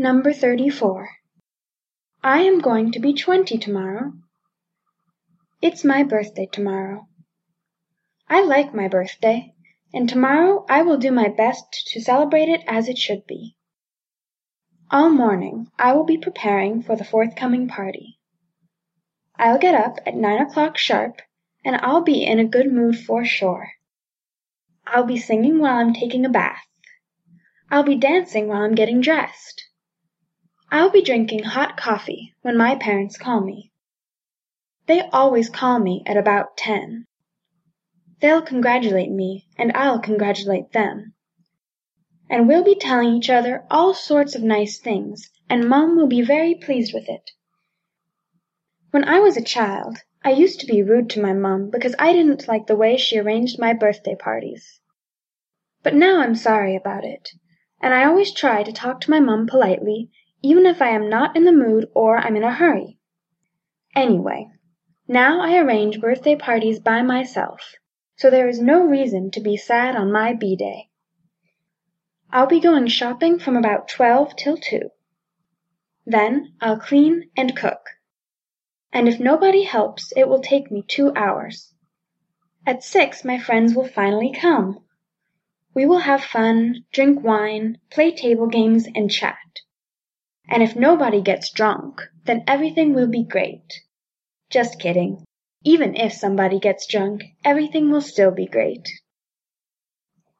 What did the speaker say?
Number thirty-four. I am going to be twenty tomorrow. It's my birthday tomorrow. I like my birthday, and tomorrow I will do my best to celebrate it as it should be. All morning I will be preparing for the forthcoming party. I'll get up at nine o'clock sharp, and I'll be in a good mood for sure. I'll be singing while I'm taking a bath. I'll be dancing while I'm getting dressed. I'll be drinking hot coffee when my parents call me. They always call me at about ten. They'll congratulate me and I'll congratulate them. And we'll be telling each other all sorts of nice things and Mum will be very pleased with it. When I was a child I used to be rude to my Mum because I didn't like the way she arranged my birthday parties. But now I'm sorry about it, and I always try to talk to my Mum politely even if I am not in the mood or I'm in a hurry. Anyway, now I arrange birthday parties by myself, so there is no reason to be sad on my B day. I'll be going shopping from about twelve till two. Then I'll clean and cook. And if nobody helps it will take me two hours. At six my friends will finally come. We will have fun, drink wine, play table games, and chat. And if nobody gets drunk, then everything will be great. Just kidding. Even if somebody gets drunk, everything will still be great.